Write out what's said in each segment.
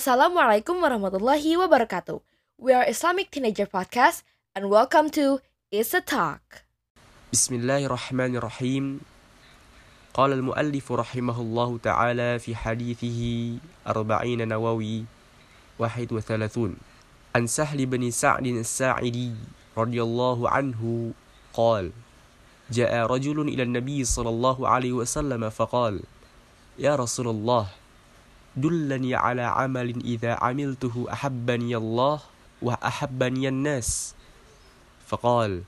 Assalamualaikum warahmatullahi wabarakatuh. We are Islamic Teenager Podcast and welcome to Is a Talk. الرحيم قال المؤلف رحمه الله تعالى في حديثه أربعين نووي واحد وثلاثون عن سهل بن سعد الساعدي رضي الله عنه قال جاء رجل إلى النبي صلى الله عليه وسلم فقال يا رسول الله dullani ala amalin idza amiltuhu ahabbani Allah wa ahabbani an-nas. Faqal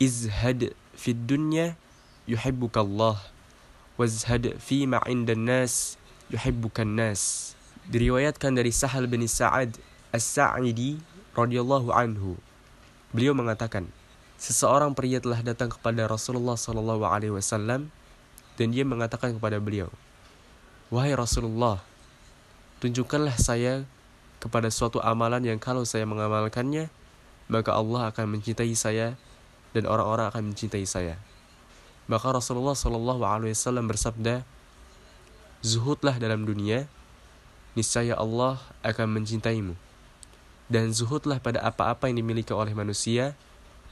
izhad fi dunya yuhibbuka Allah wazhad fi ma inda nas yuhibbuka nas diriwayatkan dari Sahal bin Sa'ad As-Sa'idi radhiyallahu anhu. Beliau mengatakan seseorang pria telah datang kepada Rasulullah sallallahu alaihi wasallam dan dia mengatakan kepada beliau wahai Rasulullah tunjukkanlah saya kepada suatu amalan yang kalau saya mengamalkannya maka Allah akan mencintai saya dan orang-orang akan mencintai saya. Maka Rasulullah Wasallam bersabda, zuhudlah dalam dunia, niscaya Allah akan mencintaimu. Dan zuhudlah pada apa-apa yang dimiliki oleh manusia,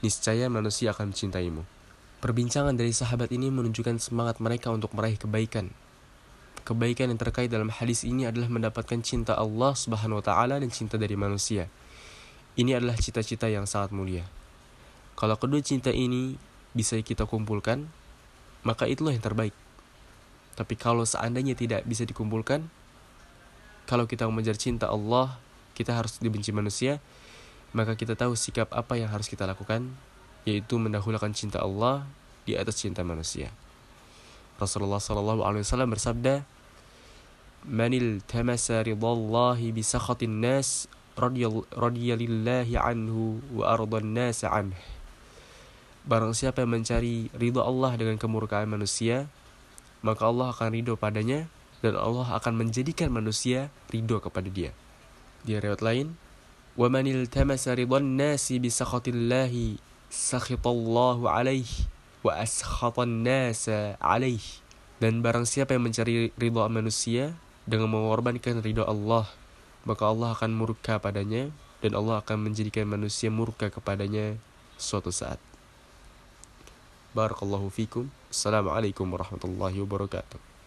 niscaya manusia akan mencintaimu. Perbincangan dari sahabat ini menunjukkan semangat mereka untuk meraih kebaikan. Kebaikan yang terkait dalam hadis ini adalah mendapatkan cinta Allah Subhanahu wa taala dan cinta dari manusia. Ini adalah cita-cita yang sangat mulia. Kalau kedua cinta ini bisa kita kumpulkan, maka itulah yang terbaik. Tapi kalau seandainya tidak bisa dikumpulkan, kalau kita mengejar cinta Allah, kita harus dibenci manusia, maka kita tahu sikap apa yang harus kita lakukan, yaitu mendahulukan cinta Allah di atas cinta manusia. Rasulullah Wasallam bersabda, "Manil tamasa ridallahi bisakhatin nas radiyalillahi anhu wa ardan nas anhu." Barang siapa yang mencari ridho Allah dengan kemurkaan manusia, maka Allah akan ridho padanya dan Allah akan menjadikan manusia ridho kepada dia. Di riwayat lain, وَمَنِ الْتَمَسَ رِضَى النَّاسِ بِسَخَطِ اللَّهِ سَخِطَ اللَّهُ عَلَيْهِ وَأَسْخَطَ النَّاسَ عَلَيْهِ Dan barang siapa yang mencari ridho manusia dengan mengorbankan ridho Allah, maka Allah akan murka padanya dan Allah akan menjadikan manusia murka kepadanya suatu saat. Barakallahu fikum. Assalamualaikum warahmatullahi wabarakatuh.